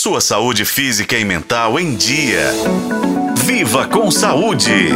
sua saúde física e mental em dia. Viva com saúde!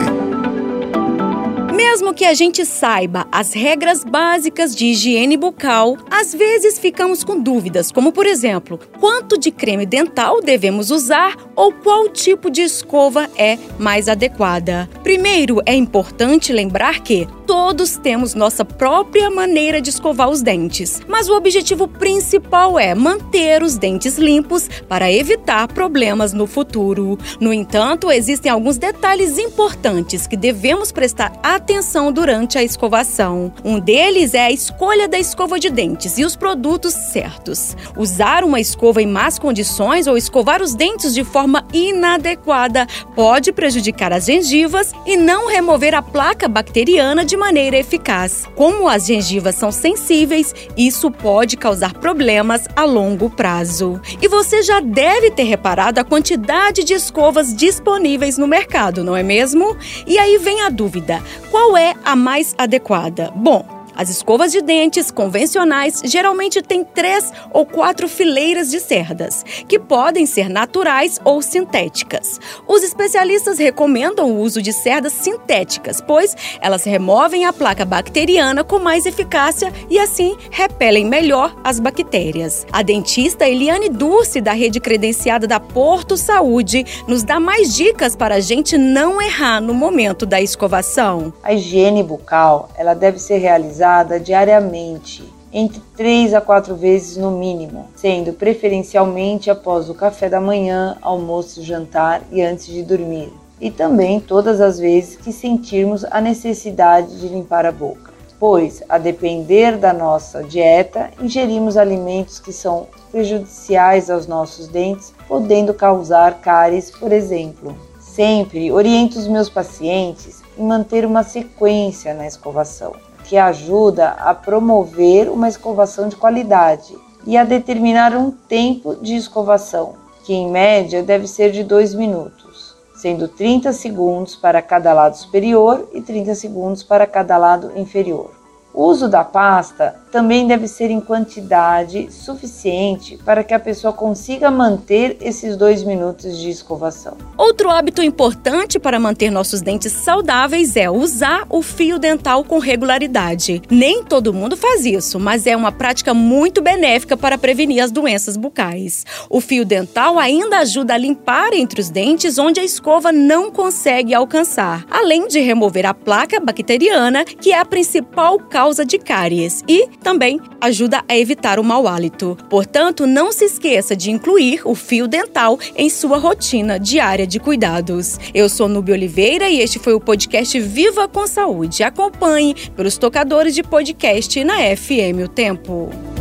Mesmo que a gente saiba as regras básicas de higiene bucal, às vezes ficamos com dúvidas, como por exemplo, quanto de creme dental devemos usar ou qual tipo de escova é mais adequada. Primeiro, é importante lembrar que todos temos nossa própria maneira de escovar os dentes, mas o objetivo principal é manter os dentes limpos para evitar problemas no futuro. No entanto, existem alguns detalhes importantes que devemos prestar atenção durante a escovação. Um deles é a escolha da escova de dentes e os produtos certos. Usar uma escova em más condições ou escovar os dentes de forma inadequada pode prejudicar as gengivas e não remover a placa bacteriana de de maneira eficaz. Como as gengivas são sensíveis, isso pode causar problemas a longo prazo. E você já deve ter reparado a quantidade de escovas disponíveis no mercado, não é mesmo? E aí vem a dúvida: qual é a mais adequada? Bom, as escovas de dentes convencionais geralmente têm três ou quatro fileiras de cerdas, que podem ser naturais ou sintéticas. Os especialistas recomendam o uso de cerdas sintéticas, pois elas removem a placa bacteriana com mais eficácia e assim repelem melhor as bactérias. A dentista Eliane Dulce, da rede credenciada da Porto Saúde, nos dá mais dicas para a gente não errar no momento da escovação. A higiene bucal ela deve ser realizada diariamente, entre 3 a 4 vezes no mínimo, sendo preferencialmente após o café da manhã, almoço, jantar e antes de dormir, e também todas as vezes que sentirmos a necessidade de limpar a boca. Pois, a depender da nossa dieta, ingerimos alimentos que são prejudiciais aos nossos dentes, podendo causar cáries, por exemplo. Sempre oriento os meus pacientes em manter uma sequência na escovação que ajuda a promover uma escovação de qualidade e a determinar um tempo de escovação, que em média deve ser de 2 minutos, sendo 30 segundos para cada lado superior e 30 segundos para cada lado inferior. O uso da pasta também deve ser em quantidade suficiente para que a pessoa consiga manter esses dois minutos de escovação. Outro hábito importante para manter nossos dentes saudáveis é usar o fio dental com regularidade. Nem todo mundo faz isso, mas é uma prática muito benéfica para prevenir as doenças bucais. O fio dental ainda ajuda a limpar entre os dentes onde a escova não consegue alcançar, além de remover a placa bacteriana, que é a principal causa de cáries e também ajuda a evitar o mau hálito. Portanto, não se esqueça de incluir o fio dental em sua rotina diária de cuidados. Eu sou Nubia Oliveira e este foi o podcast Viva com Saúde. Acompanhe pelos tocadores de podcast na FM O Tempo.